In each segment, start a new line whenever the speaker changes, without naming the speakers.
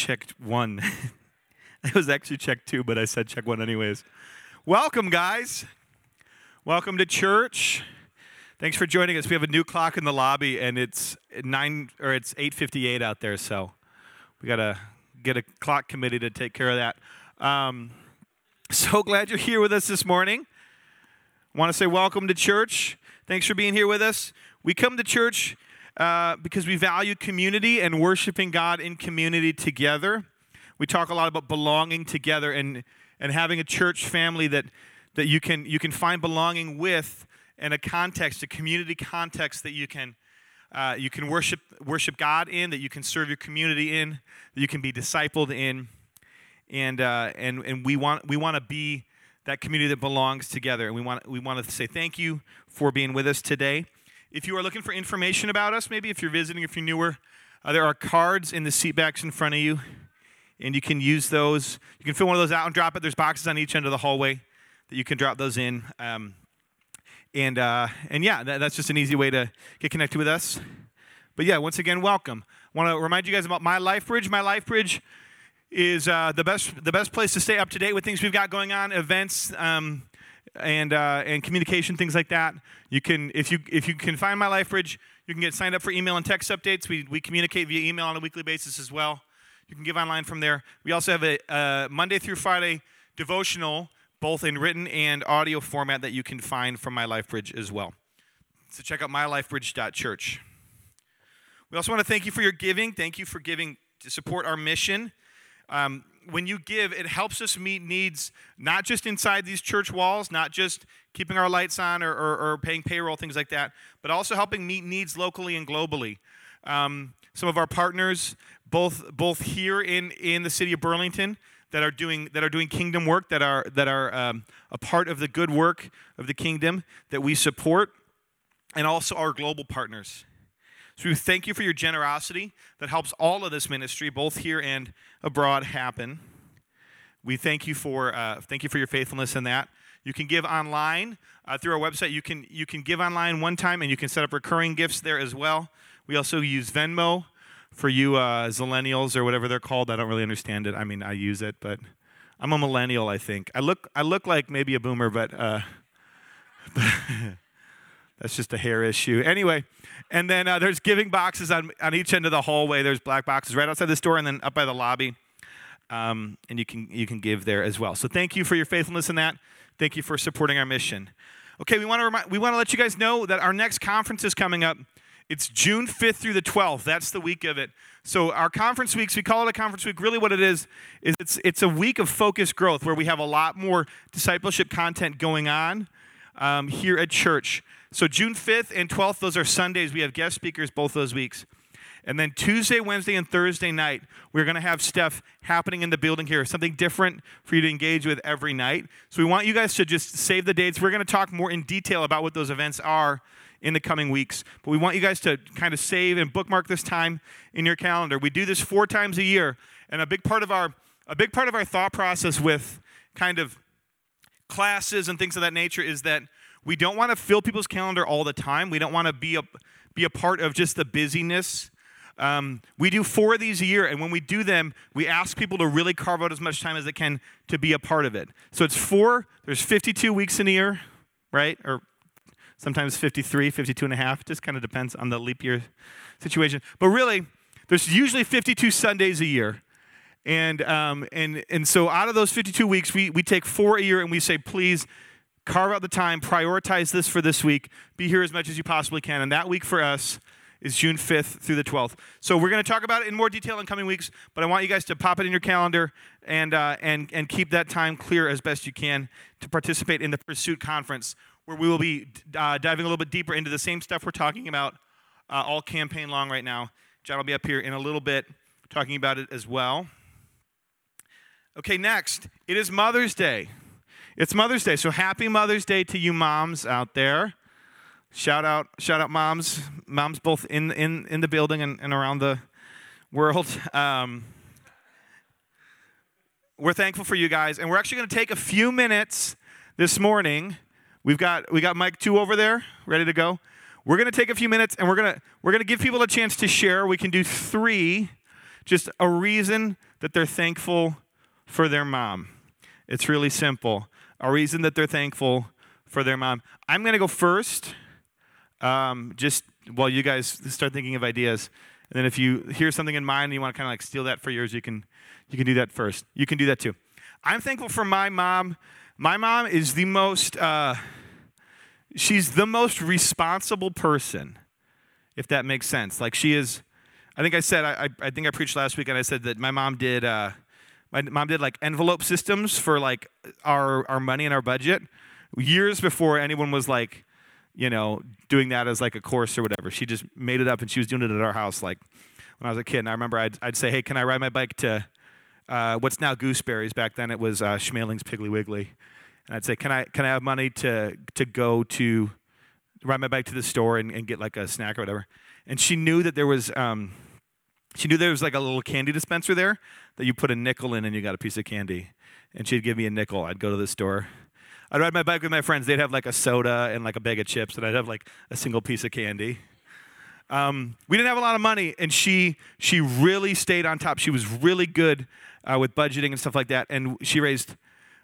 checked one. it was actually check two, but I said check one anyways. Welcome, guys. Welcome to church. Thanks for joining us. We have a new clock in the lobby, and it's nine or it's eight fifty-eight out there. So we gotta get a clock committee to take care of that. Um, so glad you're here with us this morning. Want to say welcome to church. Thanks for being here with us. We come to church uh, because we value community and worshiping God in community together. We talk a lot about belonging together and, and having a church family that, that you, can, you can find belonging with and a context, a community context that you can, uh, you can worship, worship God in, that you can serve your community in, that you can be discipled in. And, uh, and, and we want, we want to be that community that belongs together. And we want, we want to say thank you for being with us today. If you are looking for information about us, maybe if you're visiting, if you're newer, uh, there are cards in the seatbacks in front of you, and you can use those. You can fill one of those out and drop it. There's boxes on each end of the hallway that you can drop those in. Um, and uh, and yeah, that, that's just an easy way to get connected with us. But yeah, once again, welcome. Want to remind you guys about my Life Bridge. My Life Bridge is uh, the best the best place to stay up to date with things we've got going on, events. Um, and uh, and communication things like that. You can if you if you can find my LifeBridge, you can get signed up for email and text updates. We we communicate via email on a weekly basis as well. You can give online from there. We also have a uh, Monday through Friday devotional, both in written and audio format that you can find from my LifeBridge as well. So check out mylifebridge.church. We also want to thank you for your giving. Thank you for giving to support our mission. Um, when you give, it helps us meet needs not just inside these church walls, not just keeping our lights on or, or, or paying payroll, things like that, but also helping meet needs locally and globally. Um, some of our partners, both both here in, in the city of Burlington, that are doing that are doing kingdom work, that are that are um, a part of the good work of the kingdom that we support, and also our global partners. So we thank you for your generosity that helps all of this ministry, both here and abroad, happen. We thank you for uh, thank you for your faithfulness in that. You can give online uh, through our website. You can you can give online one time, and you can set up recurring gifts there as well. We also use Venmo for you uh, Zillennials or whatever they're called. I don't really understand it. I mean, I use it, but I'm a millennial. I think I look I look like maybe a boomer, but. Uh, That's just a hair issue. Anyway, and then uh, there's giving boxes on, on each end of the hallway. There's black boxes right outside this door and then up by the lobby. Um, and you can, you can give there as well. So thank you for your faithfulness in that. Thank you for supporting our mission. Okay, we want to remind, we want to let you guys know that our next conference is coming up. It's June 5th through the 12th. That's the week of it. So our conference weeks, we call it a conference week. Really, what it is is it's it's a week of focused growth where we have a lot more discipleship content going on um, here at church. So June 5th and 12th, those are Sundays. We have guest speakers both those weeks. And then Tuesday, Wednesday, and Thursday night, we're going to have stuff happening in the building here, something different for you to engage with every night. So we want you guys to just save the dates. We're going to talk more in detail about what those events are in the coming weeks. But we want you guys to kind of save and bookmark this time in your calendar. We do this four times a year, and a big part of our a big part of our thought process with kind of classes and things of that nature is that we don't want to fill people's calendar all the time. We don't want to be a, be a part of just the busyness. Um, we do four of these a year, and when we do them, we ask people to really carve out as much time as they can to be a part of it. So it's four, there's 52 weeks in a year, right? Or sometimes 53, 52 and a half. It just kind of depends on the leap year situation. But really, there's usually 52 Sundays a year. And, um, and, and so out of those 52 weeks, we, we take four a year and we say, please carve out the time, prioritize this for this week, be here as much as you possibly can. And that week for us is June 5th through the 12th. So we're going to talk about it in more detail in coming weeks, but I want you guys to pop it in your calendar and, uh, and, and keep that time clear as best you can to participate in the Pursuit Conference, where we will be uh, diving a little bit deeper into the same stuff we're talking about uh, all campaign long right now. John will be up here in a little bit talking about it as well. Okay, next, it is Mother's Day. It's Mother's Day, so happy Mother's Day to you moms out there. Shout out, shout out, moms, moms both in in in the building and, and around the world. Um, we're thankful for you guys, and we're actually going to take a few minutes this morning. We've got we got mic two over there, ready to go. We're going to take a few minutes, and we're gonna we're gonna give people a chance to share. We can do three just a reason that they're thankful for their mom. It's really simple. A reason that they're thankful for their mom. I'm going to go first, um, just while you guys start thinking of ideas. And then if you hear something in mind and you want to kind of like steal that for yours, you can, you can do that first. You can do that too. I'm thankful for my mom. My mom is the most, uh, she's the most responsible person, if that makes sense. Like she is, I think I said, I, I think I preached last week and I said that my mom did, uh, my mom did like envelope systems for like our, our money and our budget years before anyone was like, you know, doing that as like a course or whatever. She just made it up and she was doing it at our house like when I was a kid. And I remember I'd, I'd say, hey, can I ride my bike to uh, what's now Gooseberries? Back then it was uh, Schmaling's Piggly Wiggly. And I'd say, can I, can I have money to, to go to ride my bike to the store and, and get like a snack or whatever? And she knew that there was, um, she knew there was like a little candy dispenser there that you put a nickel in and you got a piece of candy. And she'd give me a nickel. I'd go to the store I'd ride my bike with my friends. They'd have like a soda and like a bag of chips, and I'd have like a single piece of candy. Um, we didn't have a lot of money, and she she really stayed on top. She was really good uh, with budgeting and stuff like that. And she raised.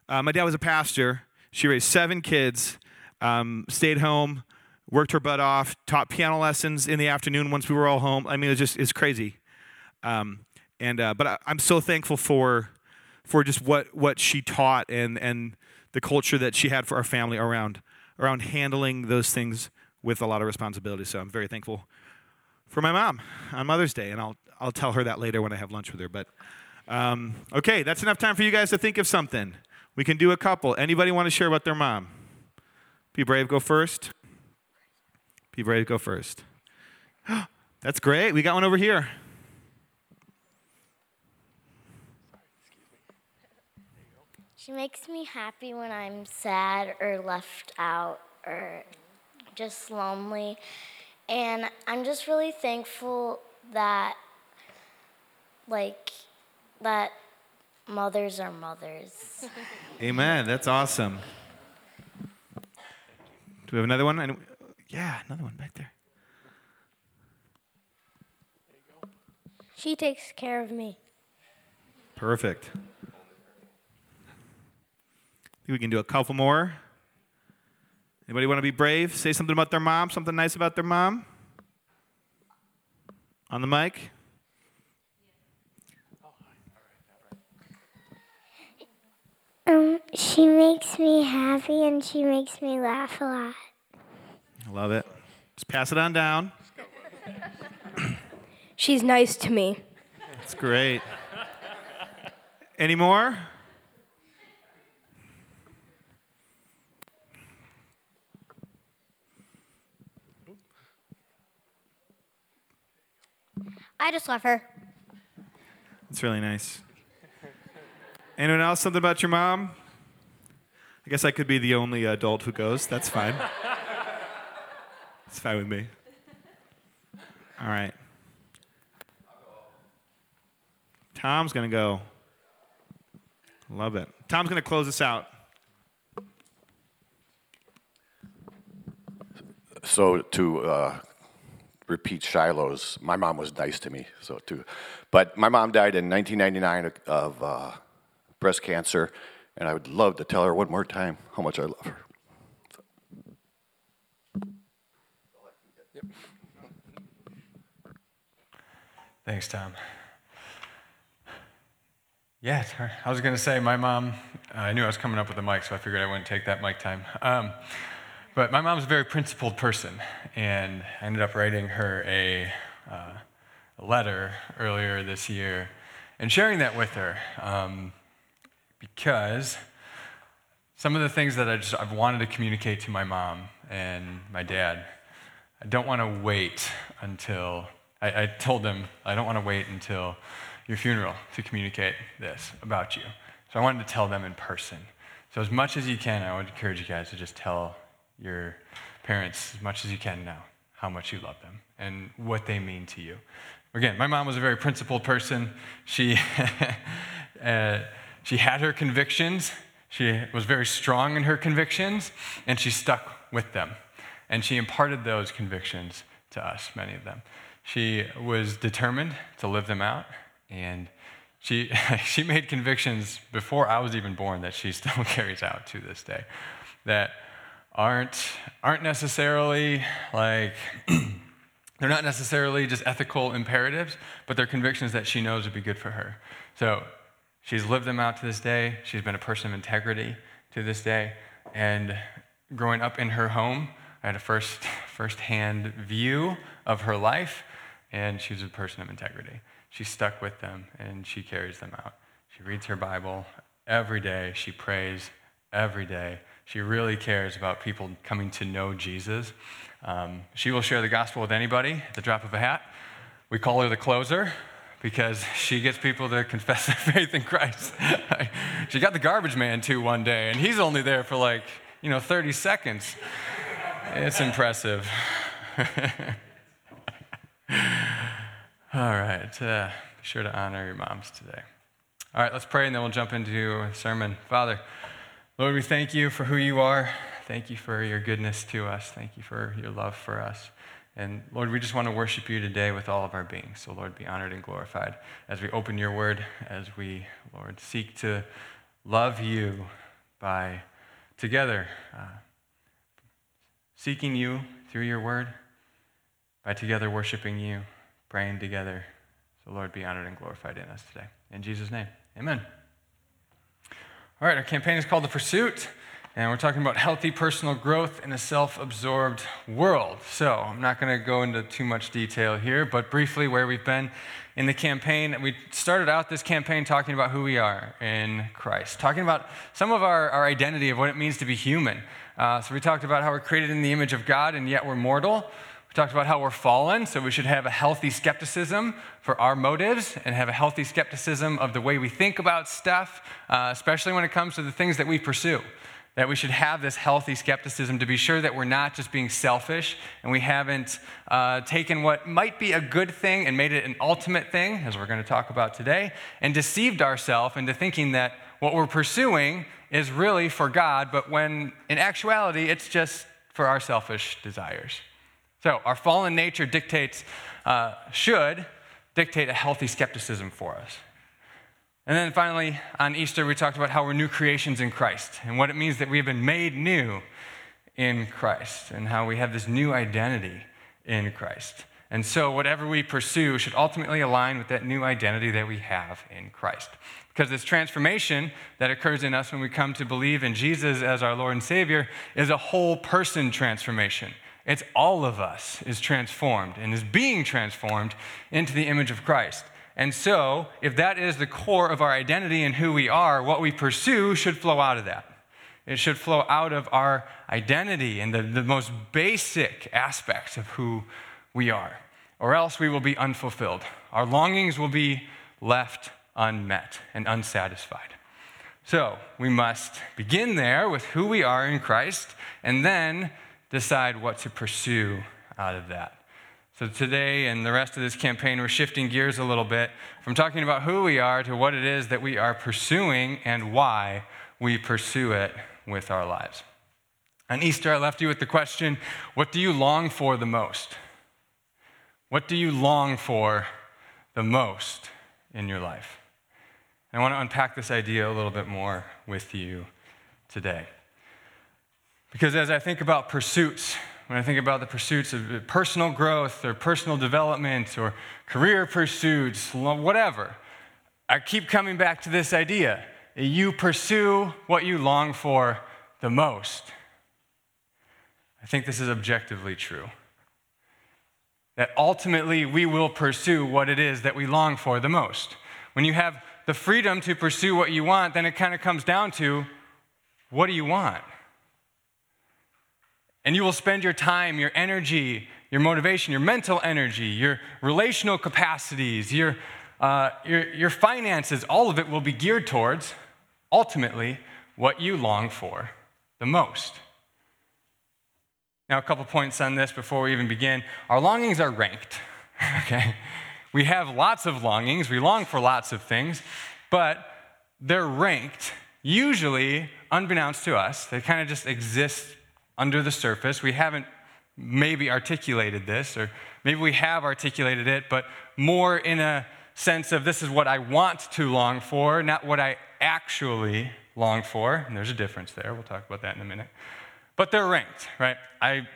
Uh, my dad was a pastor. She raised seven kids. Um, stayed home, worked her butt off, taught piano lessons in the afternoon once we were all home. I mean, it's just it's crazy. Um, and uh, but I, I'm so thankful for for just what what she taught and and the culture that she had for our family around around handling those things with a lot of responsibility. So I'm very thankful for my mom on Mother's Day, and I'll I'll tell her that later when I have lunch with her. But um, okay, that's enough time for you guys to think of something. We can do a couple. Anybody want to share about their mom? Be brave, go first. Be brave, go first. That's great. We got one over here.
She makes me happy when I'm sad or left out or just lonely. And I'm just really thankful that, like, that mothers are mothers.
Amen. That's awesome. Do we have another one? Yeah, another one back there.
She takes care of me.
Perfect we can do a couple more. Anybody want to be brave? Say something about their mom, something nice about their mom? On the mic?
Um, she makes me happy and she makes me laugh a lot.
I love it. Just pass it on down.
She's nice to me.
That's great. Any more?
I just love her.
It's really nice. Anyone else? Something about your mom? I guess I could be the only adult who goes. That's fine. it's fine with me. All right. Tom's going to go. Love it. Tom's going to close us out.
So, to uh, repeat Shiloh's. My mom was nice to me, so too. But my mom died in 1999 of uh, breast cancer, and I would love to tell her one more time how much I love her.
Thanks, Tom. Yeah, I was going to say my mom, I knew I was coming up with a mic, so I figured I wouldn't take that mic time. Um, but my mom's a very principled person, and I ended up writing her a, uh, a letter earlier this year and sharing that with her um, because some of the things that I just, I've wanted to communicate to my mom and my dad, I don't want to wait until, I, I told them, I don't want to wait until your funeral to communicate this about you. So I wanted to tell them in person. So, as much as you can, I would encourage you guys to just tell your parents as much as you can now how much you love them and what they mean to you. Again, my mom was a very principled person. She, uh, she had her convictions, she was very strong in her convictions, and she stuck with them. And she imparted those convictions to us, many of them. She was determined to live them out, And she, she made convictions before I was even born that she still carries out to this day that aren't, aren't necessarily like, they're not necessarily just ethical imperatives, but they're convictions that she knows would be good for her. So she's lived them out to this day. She's been a person of integrity to this day. And growing up in her home, I had a first, first-hand view of her life, and she was a person of integrity. She stuck with them, and she carries them out. She reads her Bible every day. She prays every day. She really cares about people coming to know Jesus. Um, she will share the gospel with anybody at the drop of a hat. We call her the closer because she gets people to confess their faith in Christ. she got the garbage man too one day, and he's only there for like, you know, 30 seconds. It's impressive. All right, uh, be sure to honor your moms today. All right, let's pray and then we'll jump into a sermon. Father, Lord, we thank you for who you are. Thank you for your goodness to us. Thank you for your love for us. And Lord, we just want to worship you today with all of our being. So, Lord, be honored and glorified as we open your word, as we, Lord, seek to love you by together uh, seeking you through your word, by together worshiping you, praying together. So, Lord, be honored and glorified in us today. In Jesus' name, amen. All right, our campaign is called The Pursuit. And we're talking about healthy personal growth in a self absorbed world. So I'm not going to go into too much detail here, but briefly, where we've been in the campaign, we started out this campaign talking about who we are in Christ, talking about some of our, our identity of what it means to be human. Uh, so we talked about how we're created in the image of God and yet we're mortal. Talked about how we're fallen, so we should have a healthy skepticism for our motives and have a healthy skepticism of the way we think about stuff, uh, especially when it comes to the things that we pursue that we should have this healthy skepticism to be sure that we're not just being selfish and we haven't uh, taken what might be a good thing and made it an ultimate thing, as we're going to talk about today, and deceived ourselves into thinking that what we're pursuing is really for God, but when in actuality it's just for our selfish desires. So, our fallen nature dictates, uh, should dictate a healthy skepticism for us. And then finally, on Easter, we talked about how we're new creations in Christ and what it means that we have been made new in Christ and how we have this new identity in Christ. And so, whatever we pursue should ultimately align with that new identity that we have in Christ. Because this transformation that occurs in us when we come to believe in Jesus as our Lord and Savior is a whole person transformation. It's all of us is transformed and is being transformed into the image of Christ. And so, if that is the core of our identity and who we are, what we pursue should flow out of that. It should flow out of our identity and the, the most basic aspects of who we are, or else we will be unfulfilled. Our longings will be left unmet and unsatisfied. So, we must begin there with who we are in Christ and then decide what to pursue out of that. So, today and the rest of this campaign, we're shifting gears a little bit from talking about who we are to what it is that we are pursuing and why we pursue it with our lives. On Easter, I left you with the question what do you long for the most? What do you long for the most in your life? I want to unpack this idea a little bit more with you today. Because as I think about pursuits, when I think about the pursuits of personal growth or personal development or career pursuits, whatever, I keep coming back to this idea. You pursue what you long for the most. I think this is objectively true. That ultimately we will pursue what it is that we long for the most. When you have the freedom to pursue what you want, then it kind of comes down to what do you want? And you will spend your time, your energy, your motivation, your mental energy, your relational capacities, your, uh, your, your finances, all of it will be geared towards ultimately what you long for the most. Now, a couple points on this before we even begin. Our longings are ranked, okay? We have lots of longings, we long for lots of things, but they're ranked, usually unbeknownst to us. They kind of just exist under the surface. We haven't maybe articulated this, or maybe we have articulated it, but more in a sense of this is what I want to long for, not what I actually long for. And there's a difference there. We'll talk about that in a minute. But they're ranked, right? I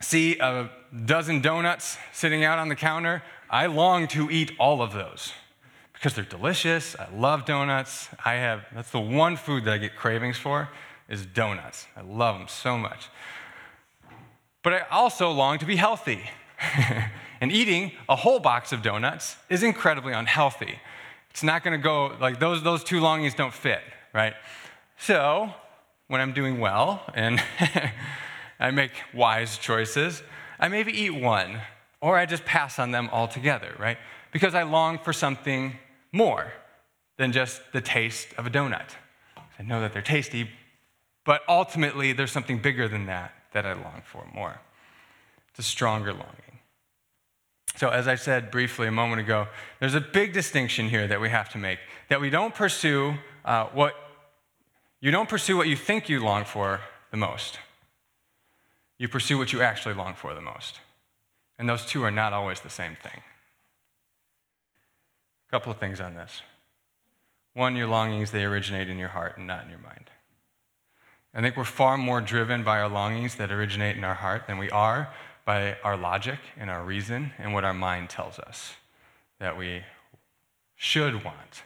see a dozen donuts sitting out on the counter. I long to eat all of those because they're delicious. I love donuts. I have, that's the one food that I get cravings for is donuts. I love them so much. But I also long to be healthy. and eating a whole box of donuts is incredibly unhealthy. It's not going to go, like, those, those two longings don't fit, right? So, when I'm doing well and I make wise choices, I maybe eat one, or I just pass on them altogether, right? Because I long for something more than just the taste of a donut. I know that they're tasty, but ultimately there's something bigger than that that I long for more. It's a stronger longing. So, as I said briefly a moment ago, there's a big distinction here that we have to make that we don't pursue uh, what you don't pursue what you think you long for the most. You pursue what you actually long for the most. And those two are not always the same thing. A couple of things on this. One, your longings, they originate in your heart and not in your mind. I think we're far more driven by our longings that originate in our heart than we are by our logic and our reason and what our mind tells us that we should want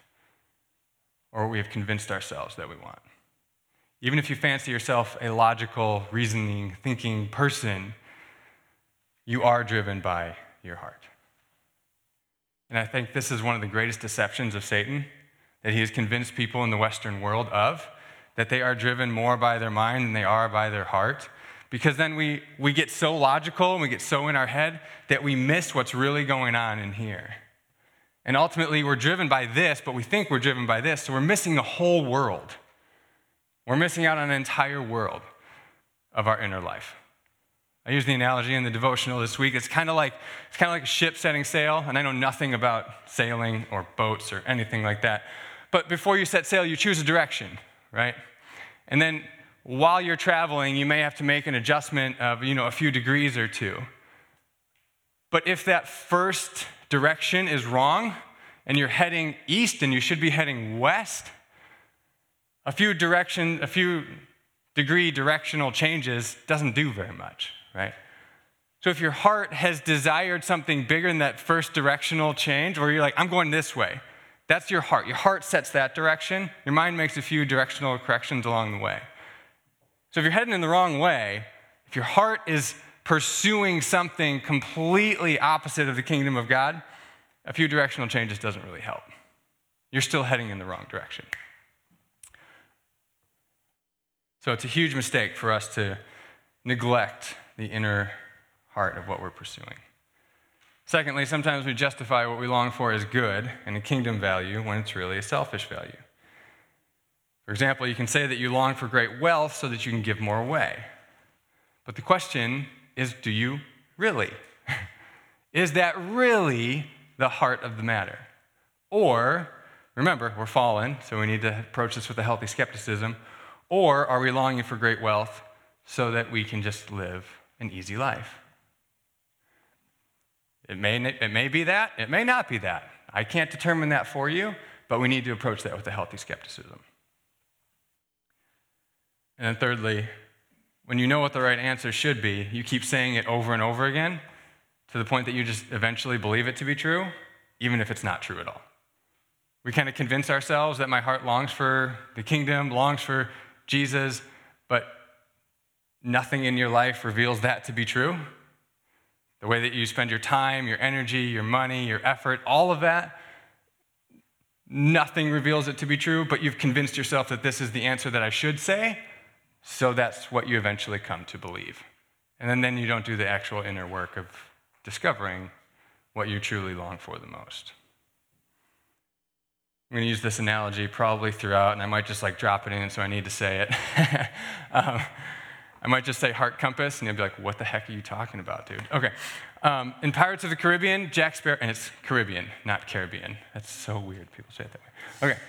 or we have convinced ourselves that we want. Even if you fancy yourself a logical, reasoning, thinking person, you are driven by your heart. And I think this is one of the greatest deceptions of Satan that he has convinced people in the Western world of, that they are driven more by their mind than they are by their heart. Because then we, we get so logical and we get so in our head that we miss what's really going on in here. And ultimately, we're driven by this, but we think we're driven by this, so we're missing the whole world. We're missing out on an entire world of our inner life. I use the analogy in the devotional this week. It's kind of like it's kind of like a ship setting sail, and I know nothing about sailing or boats or anything like that. But before you set sail, you choose a direction, right? And then while you're traveling, you may have to make an adjustment of, you know, a few degrees or two. But if that first direction is wrong and you're heading east and you should be heading west, a few direction, a few degree directional changes doesn't do very much, right? So if your heart has desired something bigger than that first directional change, or you're like, I'm going this way, that's your heart. Your heart sets that direction. Your mind makes a few directional corrections along the way. So if you're heading in the wrong way, if your heart is pursuing something completely opposite of the kingdom of God, a few directional changes doesn't really help. You're still heading in the wrong direction. So it's a huge mistake for us to neglect the inner heart of what we're pursuing. Secondly, sometimes we justify what we long for as good and a kingdom value when it's really a selfish value. For example, you can say that you long for great wealth so that you can give more away. But the question is do you really? is that really the heart of the matter? Or, remember, we're fallen, so we need to approach this with a healthy skepticism. Or are we longing for great wealth so that we can just live an easy life? It may, it may be that, it may not be that. I can't determine that for you, but we need to approach that with a healthy skepticism. And then, thirdly, when you know what the right answer should be, you keep saying it over and over again to the point that you just eventually believe it to be true, even if it's not true at all. We kind of convince ourselves that my heart longs for the kingdom, longs for Jesus, but nothing in your life reveals that to be true. The way that you spend your time, your energy, your money, your effort, all of that, nothing reveals it to be true, but you've convinced yourself that this is the answer that I should say, so that's what you eventually come to believe. And then, you don't do the actual inner work of discovering what you truly long for the most. I'm going to use this analogy probably throughout, and I might just like drop it in, so I need to say it. um, I might just say heart compass, and you'll be like, what the heck are you talking about, dude? Okay. Um, in Pirates of the Caribbean, Jack Sparrow, and it's Caribbean, not Caribbean. That's so weird. People say it that way. Okay.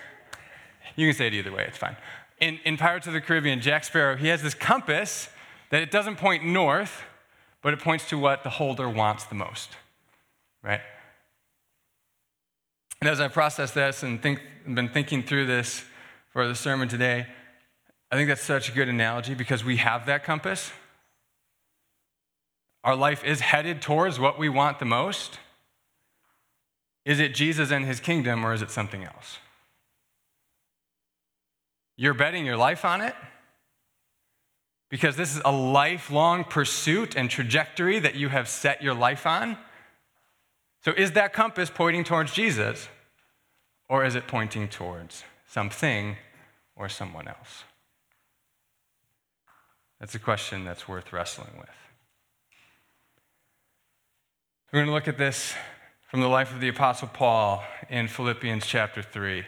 You can say it either way, it's fine. In, in Pirates of the Caribbean, Jack Sparrow, he has this compass that it doesn't point north, but it points to what the holder wants the most, right? And as I process this and think, been thinking through this for the sermon today, I think that's such a good analogy because we have that compass. Our life is headed towards what we want the most. Is it Jesus and his kingdom, or is it something else? You're betting your life on it because this is a lifelong pursuit and trajectory that you have set your life on. So, is that compass pointing towards Jesus, or is it pointing towards something or someone else? That's a question that's worth wrestling with. We're going to look at this from the life of the Apostle Paul in Philippians chapter 3.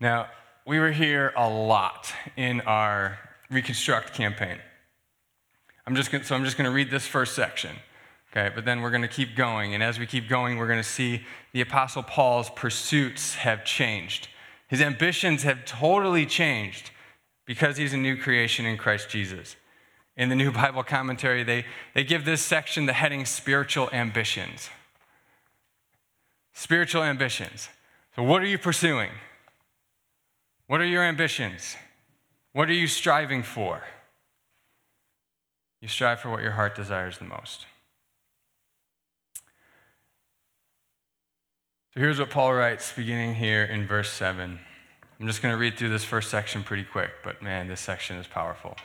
Now, we were here a lot in our Reconstruct campaign. I'm just gonna, so I'm just going to read this first section. Okay, but then we're going to keep going. And as we keep going, we're going to see the Apostle Paul's pursuits have changed. His ambitions have totally changed because he's a new creation in Christ Jesus. In the New Bible Commentary, they, they give this section the heading Spiritual Ambitions. Spiritual ambitions. So, what are you pursuing? What are your ambitions? What are you striving for? You strive for what your heart desires the most. So here's what Paul writes beginning here in verse 7. I'm just going to read through this first section pretty quick, but man, this section is powerful.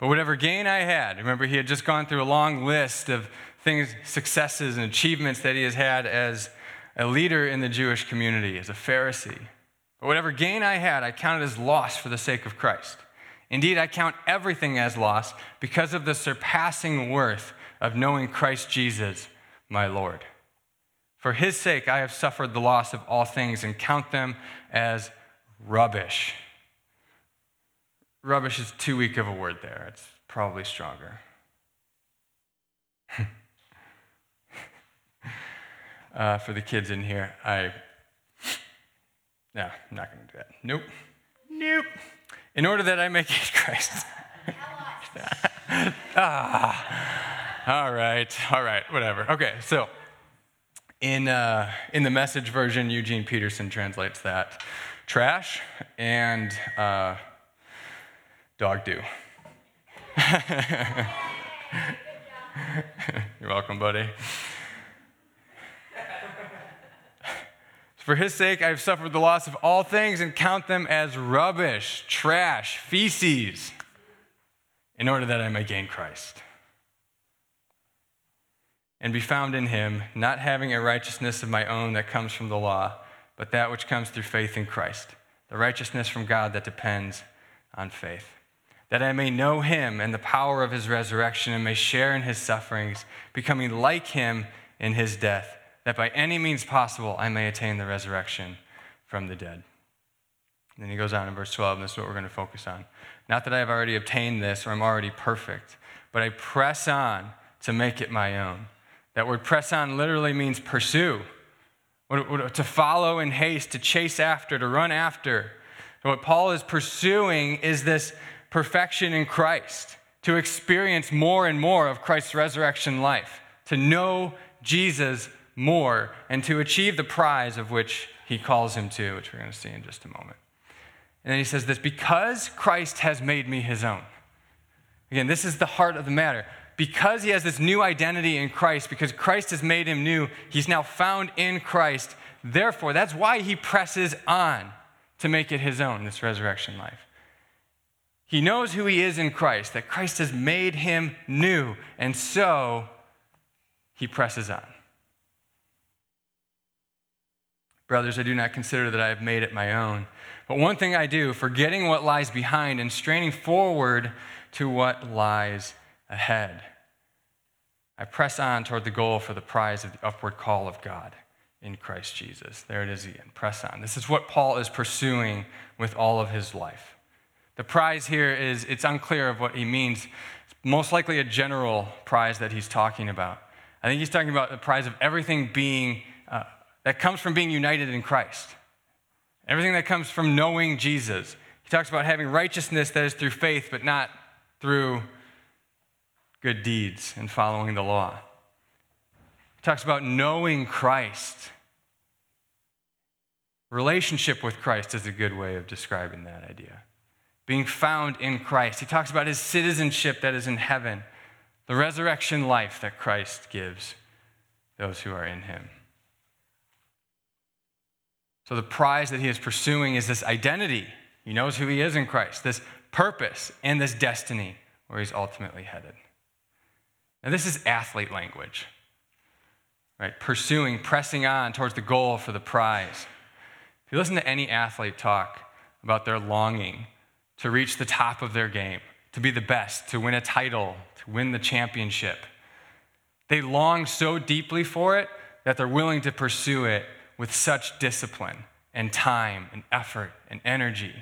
But whatever gain I had, remember he had just gone through a long list of things, successes, and achievements that he has had as a leader in the Jewish community, as a Pharisee. But whatever gain I had, I counted as loss for the sake of Christ. Indeed, I count everything as loss because of the surpassing worth of knowing Christ Jesus, my Lord. For his sake, I have suffered the loss of all things and count them as rubbish. Rubbish is too weak of a word there. It's probably stronger. uh, for the kids in here, I. No, I'm not going to do that. Nope. Nope. In order that I may gain Christ. ah. All right. All right. Whatever. Okay. So. In, uh, in the message version, Eugene Peterson translates that trash and uh, dog do. You're welcome, buddy. For his sake, I have suffered the loss of all things and count them as rubbish, trash, feces, in order that I may gain Christ and be found in him, not having a righteousness of my own that comes from the law, but that which comes through faith in Christ, the righteousness from God that depends on faith. That I may know him and the power of his resurrection and may share in his sufferings, becoming like him in his death, that by any means possible I may attain the resurrection from the dead. And then he goes on in verse 12, and this is what we're going to focus on. Not that I have already obtained this or I'm already perfect, but I press on to make it my own that word press on literally means pursue, to follow in haste, to chase after, to run after. What Paul is pursuing is this perfection in Christ, to experience more and more of Christ's resurrection life, to know Jesus more, and to achieve the prize of which he calls him to, which we're going to see in just a moment. And then he says this because Christ has made me his own. Again, this is the heart of the matter because he has this new identity in Christ, because Christ has made him new, he's now found in Christ. Therefore, that's why he presses on to make it his own, this resurrection life. He knows who he is in Christ, that Christ has made him new, and so he presses on. Brothers, I do not consider that I have made it my own. But one thing I do, forgetting what lies behind and straining forward to what lies ahead. I press on toward the goal for the prize of the upward call of God in Christ Jesus. There it is again. Press on. This is what Paul is pursuing with all of his life. The prize here is, it's unclear of what he means. It's most likely a general prize that he's talking about. I think he's talking about the prize of everything being, uh, that comes from being united in Christ. Everything that comes from knowing Jesus. He talks about having righteousness that is through faith, but not through good deeds and following the law. He talks about knowing Christ. Relationship with Christ is a good way of describing that idea. Being found in Christ. He talks about his citizenship that is in heaven, the resurrection life that Christ gives those who are in him. So, the prize that he is pursuing is this identity. He knows who he is in Christ, this purpose, and this destiny where he's ultimately headed. Now, this is athlete language, right? Pursuing, pressing on towards the goal for the prize. If you listen to any athlete talk about their longing to reach the top of their game, to be the best, to win a title, to win the championship, they long so deeply for it that they're willing to pursue it with such discipline and time and effort and energy.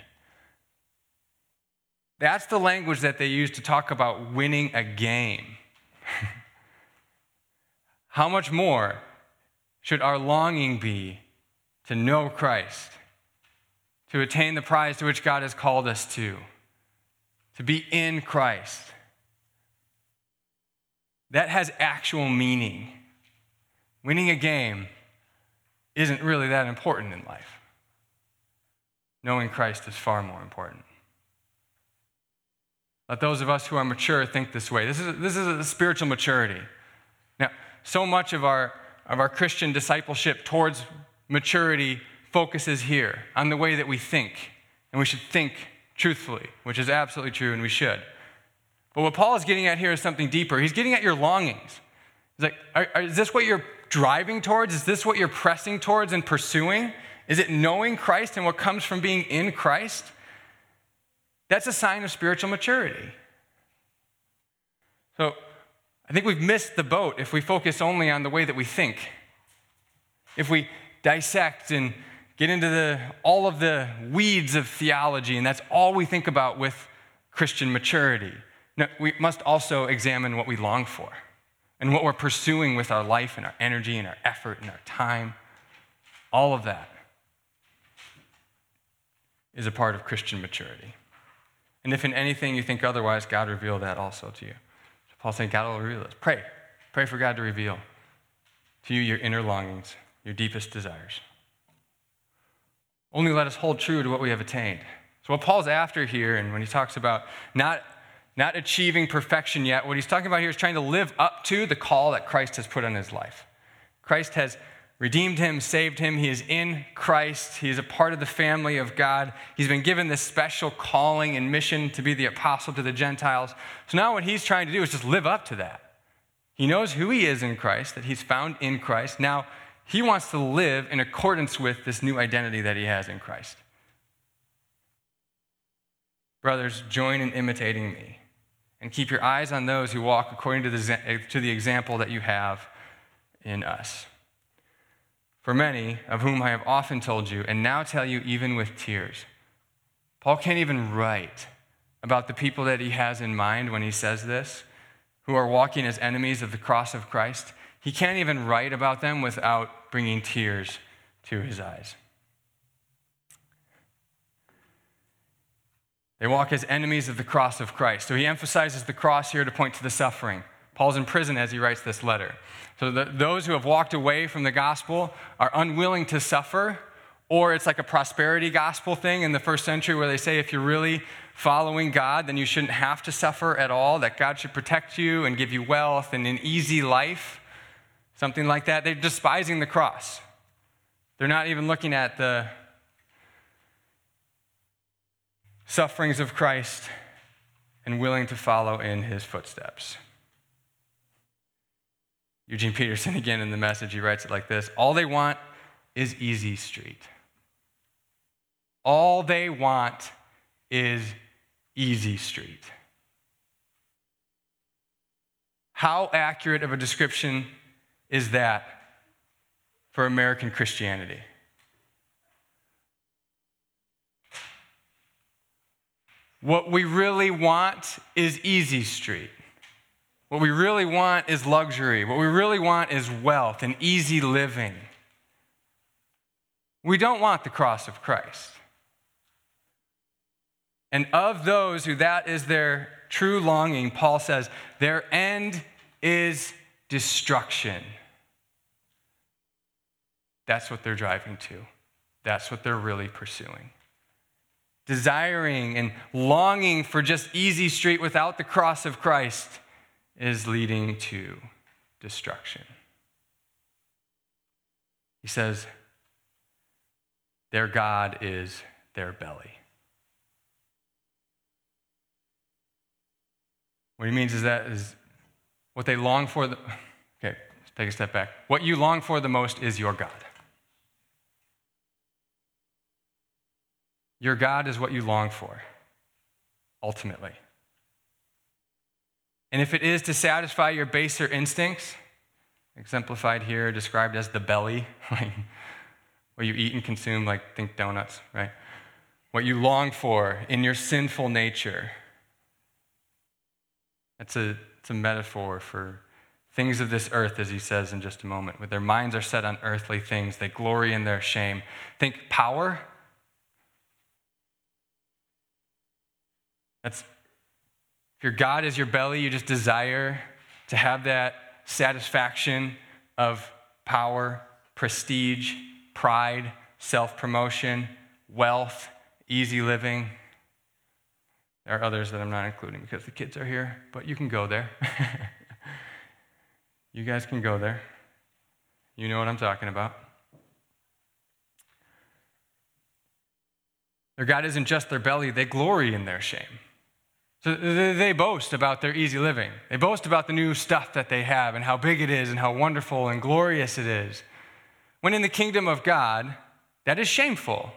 That's the language that they use to talk about winning a game. How much more should our longing be to know Christ, to attain the prize to which God has called us to, to be in Christ. That has actual meaning. Winning a game isn't really that important in life. Knowing Christ is far more important. Let those of us who are mature think this way. This is, this is a spiritual maturity. Now, so much of our, of our Christian discipleship towards maturity focuses here on the way that we think. And we should think truthfully, which is absolutely true, and we should. But what Paul is getting at here is something deeper. He's getting at your longings. He's like, are, are, is this what you're driving towards? Is this what you're pressing towards and pursuing? Is it knowing Christ and what comes from being in Christ? That's a sign of spiritual maturity. So I think we've missed the boat if we focus only on the way that we think. If we dissect and get into the, all of the weeds of theology, and that's all we think about with Christian maturity. No, we must also examine what we long for and what we're pursuing with our life and our energy and our effort and our time. All of that is a part of Christian maturity. And if in anything you think otherwise, God reveal that also to you. So Paul's saying, God will reveal this. Pray. Pray for God to reveal to you your inner longings your deepest desires. Only let us hold true to what we have attained. So, what Paul's after here, and when he talks about not, not achieving perfection yet, what he's talking about here is trying to live up to the call that Christ has put on his life. Christ has redeemed him, saved him. He is in Christ. He is a part of the family of God. He's been given this special calling and mission to be the apostle to the Gentiles. So now what he's trying to do is just live up to that. He knows who he is in Christ, that he's found in Christ. Now he wants to live in accordance with this new identity that he has in Christ. Brothers, join in imitating me and keep your eyes on those who walk according to the, to the example that you have in us. For many, of whom I have often told you, and now tell you even with tears, Paul can't even write about the people that he has in mind when he says this, who are walking as enemies of the cross of Christ. He can't even write about them without bringing tears to his eyes. They walk as enemies of the cross of Christ. So he emphasizes the cross here to point to the suffering. Paul's in prison as he writes this letter. So the, those who have walked away from the gospel are unwilling to suffer, or it's like a prosperity gospel thing in the first century where they say if you're really following God, then you shouldn't have to suffer at all, that God should protect you and give you wealth and an easy life something like that. They're despising the cross. They're not even looking at the sufferings of Christ and willing to follow in his footsteps. Eugene Peterson, again in the message, he writes it like this All they want is easy street. All they want is easy street. How accurate of a description is that for American Christianity? What we really want is easy street. What we really want is luxury. What we really want is wealth and easy living. We don't want the cross of Christ. And of those who that is their true longing, Paul says, their end is destruction. That's what they're driving to. That's what they're really pursuing. Desiring and longing for just easy street without the cross of Christ is leading to destruction. He says, their God is their belly. What he means is that is what they long for. The, okay, take a step back. What you long for the most is your God. Your God is what you long for, ultimately. And if it is to satisfy your baser instincts, exemplified here, described as the belly, what you eat and consume, like think donuts, right? What you long for in your sinful nature. It's a, it's a metaphor for things of this earth, as he says in just a moment. With their minds are set on earthly things, they glory in their shame. Think power. That's if your God is your belly, you just desire to have that satisfaction of power, prestige, pride, self promotion, wealth, easy living. There are others that I'm not including because the kids are here, but you can go there. you guys can go there. You know what I'm talking about. Their God isn't just their belly, they glory in their shame. So they boast about their easy living. They boast about the new stuff that they have and how big it is and how wonderful and glorious it is. When in the kingdom of God, that is shameful.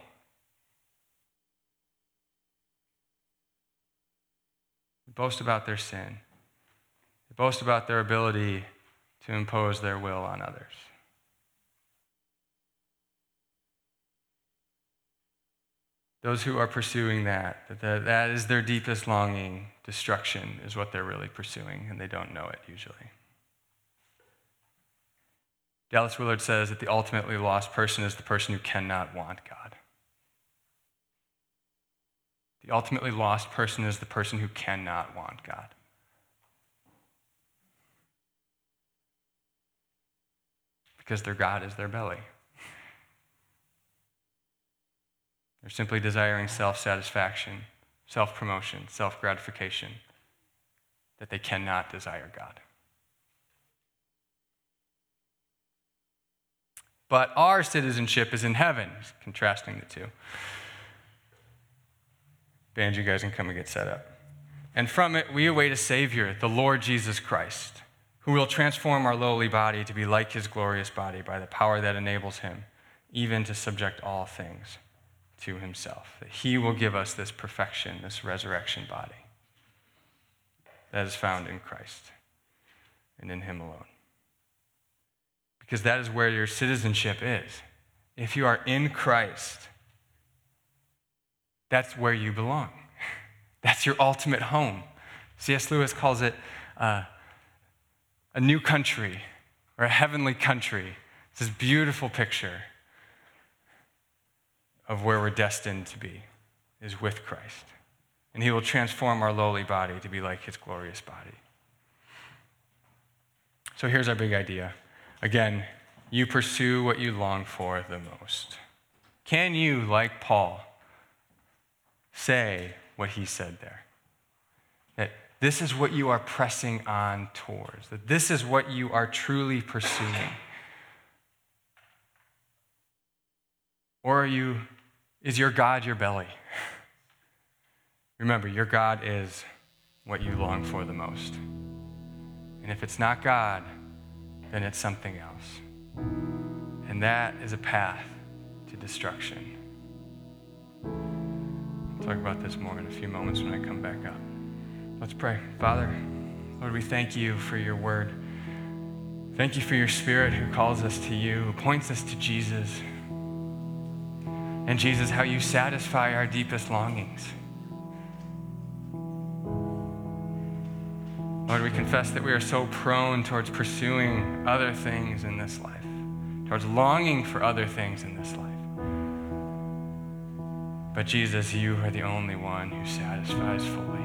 They boast about their sin. They boast about their ability to impose their will on others. Those who are pursuing that, that, that is their deepest longing, destruction is what they're really pursuing, and they don't know it usually. Dallas Willard says that the ultimately lost person is the person who cannot want God. The ultimately lost person is the person who cannot want God. Because their God is their belly. They're simply desiring self satisfaction, self promotion, self gratification, that they cannot desire God. but our citizenship is in heaven. Contrasting the two. Band, you guys can come and get set up. And from it, we await a Savior, the Lord Jesus Christ, who will transform our lowly body to be like his glorious body by the power that enables him even to subject all things to himself. That he will give us this perfection, this resurrection body that is found in Christ and in him alone because that is where your citizenship is. If you are in Christ, that's where you belong. That's your ultimate home. C.S. Lewis calls it uh, a new country or a heavenly country. It's this beautiful picture of where we're destined to be, is with Christ. And he will transform our lowly body to be like his glorious body. So here's our big idea Again, you pursue what you long for the most. Can you, like Paul, say what he said there? That this is what you are pressing on towards, that this is what you are truly pursuing. Or are you, is your God your belly? Remember, your God is what you long for the most. And if it's not God, then it's something else. And that is a path to destruction. Talk about this more in a few moments when I come back up. Let's pray. Father, Lord, we thank you for your word. Thank you for your spirit who calls us to you, who points us to Jesus. And Jesus, how you satisfy our deepest longings. Lord, we confess that we are so prone towards pursuing other things in this life, towards longing for other things in this life. But Jesus, you are the only one who satisfies fully.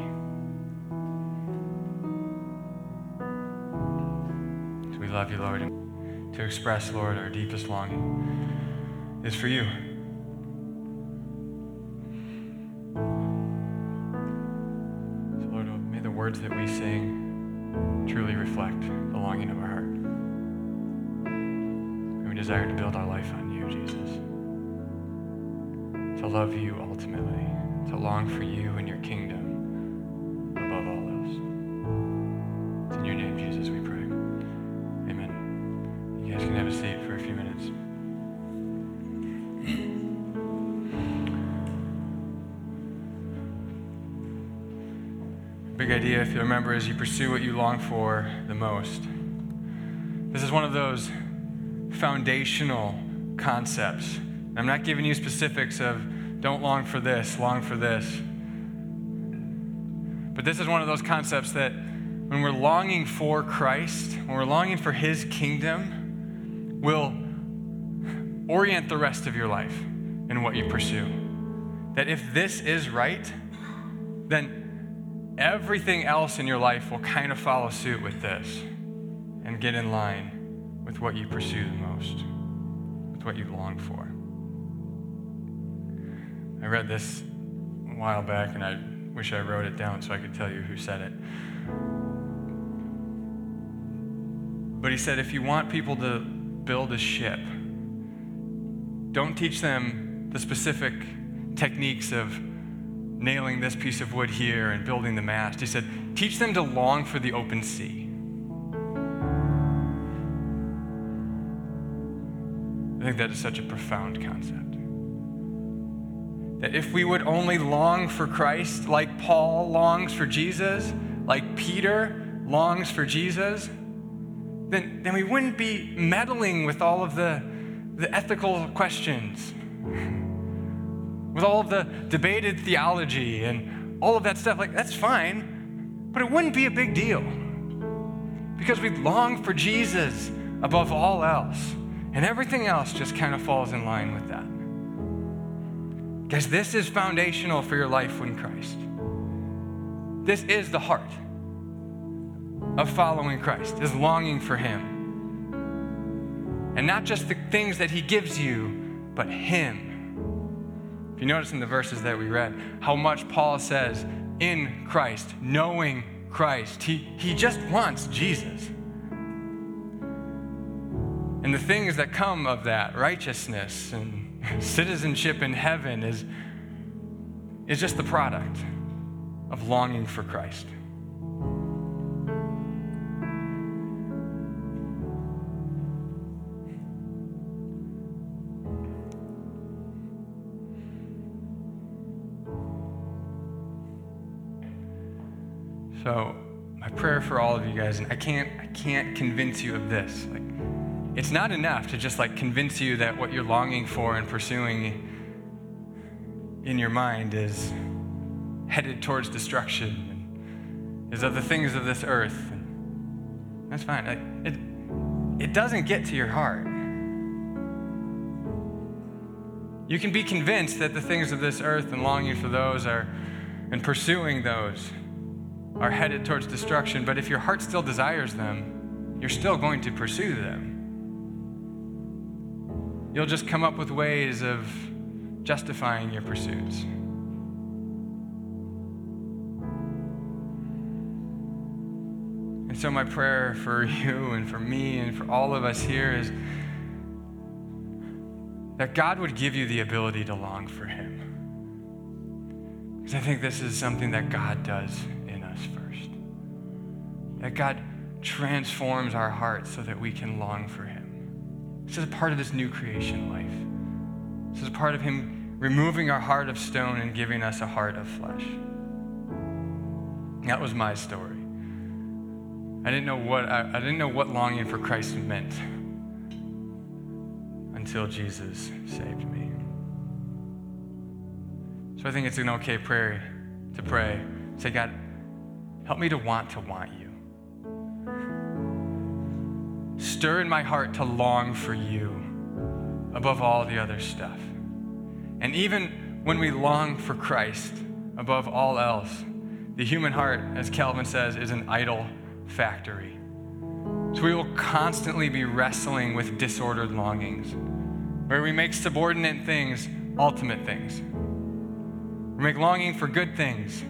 So we love you, Lord. And to express, Lord, our deepest longing is for you. So, Lord, may the words that we sing truly reflect the longing of our heart. May we desire to build our life on you, Jesus. To love you ultimately, to long for you and your kingdom above all else. It's in your name, Jesus, we pray. Amen. You guys can have a seat for a few minutes. Big idea, if you remember, is you pursue what you long for the most. This is one of those foundational concepts. I'm not giving you specifics of don't long for this, long for this. But this is one of those concepts that when we're longing for Christ, when we're longing for His kingdom, will orient the rest of your life in what you pursue. That if this is right, then everything else in your life will kind of follow suit with this and get in line with what you pursue the most, with what you long for. I read this a while back and I wish I wrote it down so I could tell you who said it. But he said if you want people to build a ship, don't teach them the specific techniques of nailing this piece of wood here and building the mast. He said, teach them to long for the open sea. I think that is such a profound concept. That if we would only long for Christ like Paul longs for Jesus, like Peter longs for Jesus, then, then we wouldn't be meddling with all of the, the ethical questions with all of the debated theology and all of that stuff. Like, that's fine, but it wouldn't be a big deal because we long for Jesus above all else, and everything else just kind of falls in line with that. Guys, this is foundational for your life in Christ. This is the heart of following Christ, is longing for Him. And not just the things that He gives you, but Him if you notice in the verses that we read, how much Paul says in Christ, knowing Christ, he, he just wants Jesus. And the things that come of that, righteousness and citizenship in heaven, is, is just the product of longing for Christ. So, my prayer for all of you guys, and I can't, I can't convince you of this. Like, it's not enough to just like convince you that what you're longing for and pursuing in your mind is headed towards destruction, and is of the things of this earth. That's fine. It, it doesn't get to your heart. You can be convinced that the things of this earth and longing for those are, and pursuing those are headed towards destruction, but if your heart still desires them, you're still going to pursue them. You'll just come up with ways of justifying your pursuits. And so, my prayer for you and for me and for all of us here is that God would give you the ability to long for Him. Because I think this is something that God does in us first. That God transforms our hearts so that we can long for Him. This is a part of this new creation life. This is a part of Him removing our heart of stone and giving us a heart of flesh. That was my story. I didn't know what I, I didn't know what longing for Christ meant until Jesus saved me. So I think it's an okay prayer to pray. Say, God, help me to want to want you. Stir in my heart to long for you above all the other stuff. And even when we long for Christ above all else, the human heart, as Calvin says, is an idol factory. So we will constantly be wrestling with disordered longings, where we make subordinate things ultimate things. We make longing for good things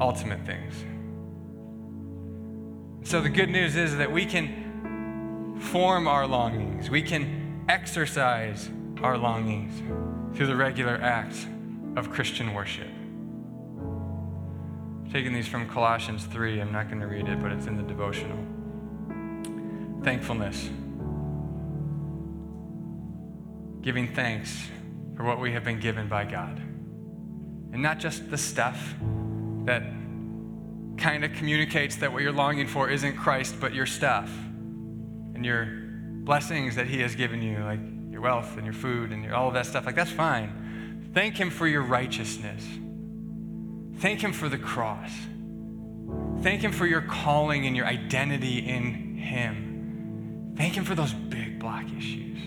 ultimate things. So the good news is that we can form our longings, we can exercise our longings through the regular acts of Christian worship. I'm taking these from Colossians 3. I'm not going to read it, but it's in the devotional. Thankfulness. Giving thanks for what we have been given by God. And not just the stuff that kind of communicates that what you're longing for isn't Christ, but your stuff and your blessings that He has given you, like your wealth and your food and your, all of that stuff. Like, that's fine. Thank Him for your righteousness. Thank Him for the cross. Thank Him for your calling and your identity in Him. Thank Him for those big black issues,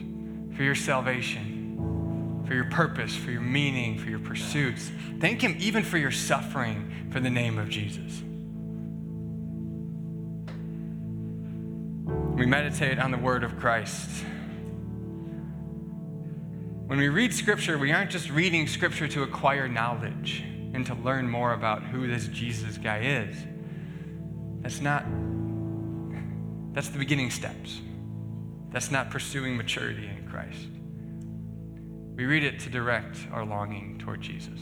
for your salvation, for your purpose, for your meaning, for your pursuits. Thank Him even for your suffering for the name of Jesus. We meditate on the word of Christ. When we read scripture, we aren't just reading scripture to acquire knowledge and to learn more about who this Jesus guy is. That's not, that's the beginning steps. That's not pursuing maturity in Christ. We read it to direct our longing toward Jesus.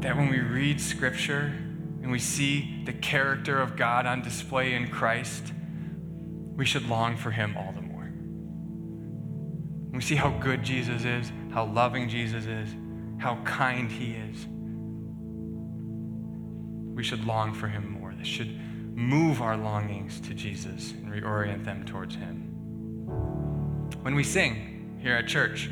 That when we read scripture and we see the character of God on display in Christ, we should long for him all the more. We see how good Jesus is, how loving Jesus is, how kind he is. We should long for him more. This should move our longings to Jesus and reorient them towards him. When we sing here at church,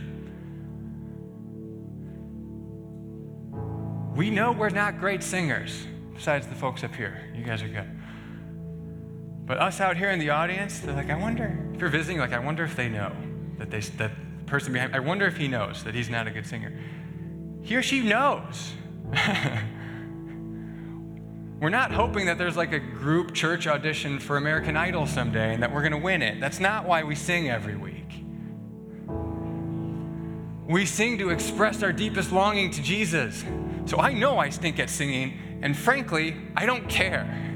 we know we're not great singers, besides the folks up here. You guys are good. But us out here in the audience, they're like, I wonder, if you're visiting, like, I wonder if they know that they, that person behind, I wonder if he knows that he's not a good singer. He or she knows. we're not hoping that there's like a group church audition for American Idol someday and that we're going to win it. That's not why we sing every week. We sing to express our deepest longing to Jesus. So I know I stink at singing, and frankly, I don't care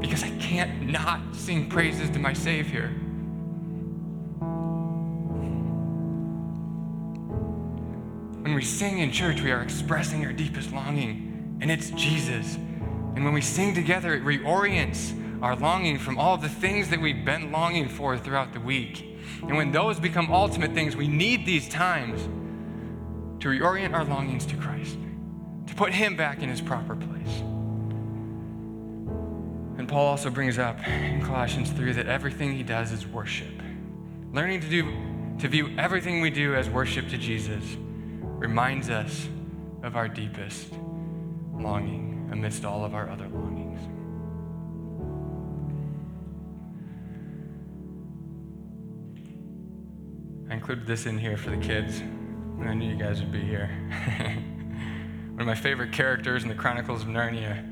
because I can't not sing praises to my Savior. When we sing in church, we are expressing our deepest longing, and it's Jesus. And when we sing together, it reorients our longing from all the things that we've been longing for throughout the week. And when those become ultimate things, we need these times to reorient our longings to Christ, to put Him back in His proper place. Paul also brings up in Colossians 3 that everything he does is worship. Learning to do to view everything we do as worship to Jesus reminds us of our deepest longing amidst all of our other longings. I included this in here for the kids. When I knew you guys would be here. One of my favorite characters in the Chronicles of Narnia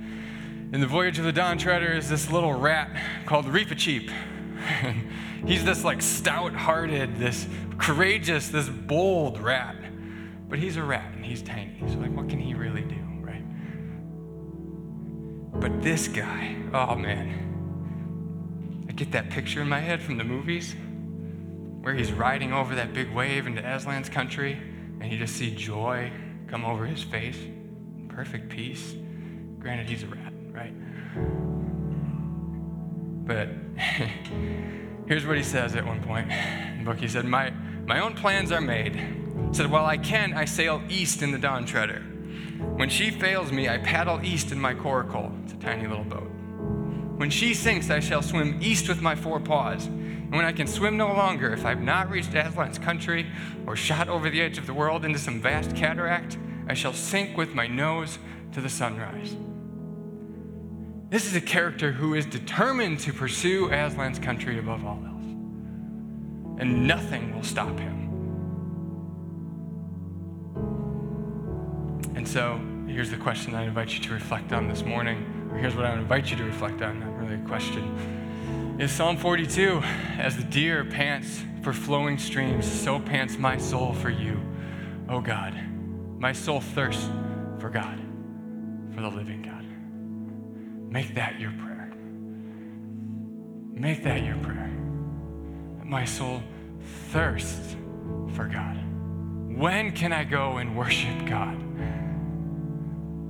in the Voyage of the Dawn Treader is this little rat called Reepicheep. He's this like stout-hearted, this courageous, this bold rat. But he's a rat and he's tiny. So like what can he really do, right? But this guy, oh man. I get that picture in my head from the movies where he's riding over that big wave into Aslan's country and you just see joy come over his face, perfect peace. Granted, he's a rat right? But here's what he says at one point in book. He said, My, my own plans are made. He said, While I can, I sail east in the Dawn Treader. When she fails me, I paddle east in my coracle. It's a tiny little boat. When she sinks, I shall swim east with my four paws. And when I can swim no longer, if I've not reached Aslan's country or shot over the edge of the world into some vast cataract, I shall sink with my nose to the sunrise. This is a character who is determined to pursue Aslan's country above all else. And nothing will stop him. And so, here's the question I invite you to reflect on this morning. Or here's what I invite you to reflect on, not really a question. Is Psalm 42 As the deer pants for flowing streams, so pants my soul for you, O God. My soul thirsts for God, for the living God. Make that your prayer. Make that your prayer. My soul thirsts for God. When can I go and worship God?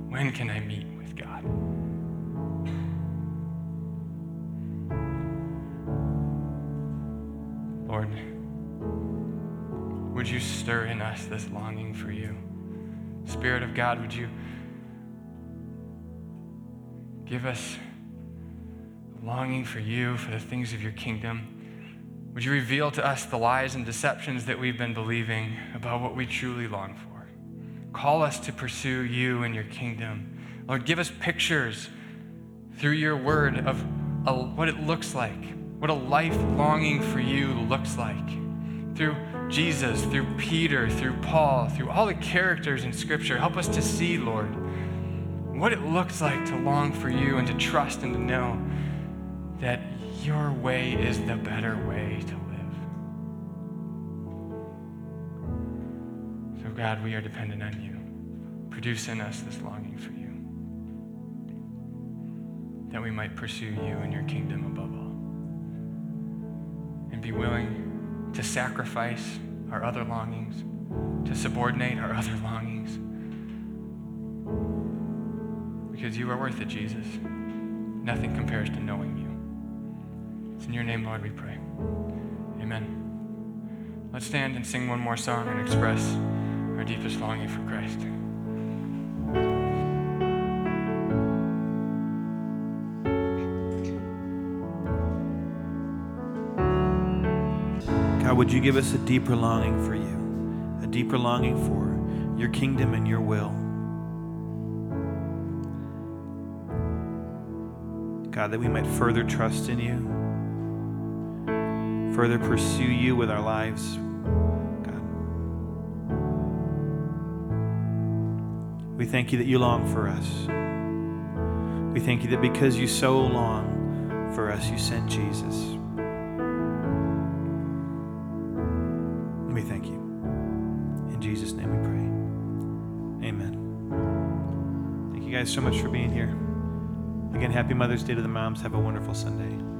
When can I meet with God? Lord, would you stir in us this longing for you? Spirit of God, would you give us longing for you, for the things of your kingdom? Would you reveal to us the lies and deceptions that we've been believing about what we truly long for? Call us to pursue you and your kingdom. Lord, give us pictures through your word of a, what it looks like, what a life longing for you looks like. Through Jesus, through Peter, through Paul, through all the characters in Scripture, help us to see, Lord, what it looks like to long for you and to trust and to know that your way is the better way to live. So, God, we are dependent on you. Produce in us this longing for you, that we might pursue you and your kingdom above all, and be willing to sacrifice our other longings, to subordinate our other longings. Because you are worth it, Jesus. Nothing compares to knowing you. It's in your name, Lord, we pray. Amen. Let's stand and sing one more song and express our deepest longing for Christ.
God, would you give us a deeper longing for you, a deeper longing for your kingdom and your will? God, that we might further trust in you further pursue you with our lives, God. We thank you that you long for us. We thank you that because you so long for us, you sent Jesus. We thank you. In Jesus' name we pray. Amen. Thank you guys so much for being here. Again, happy Mother's Day to the moms. Have a wonderful Sunday.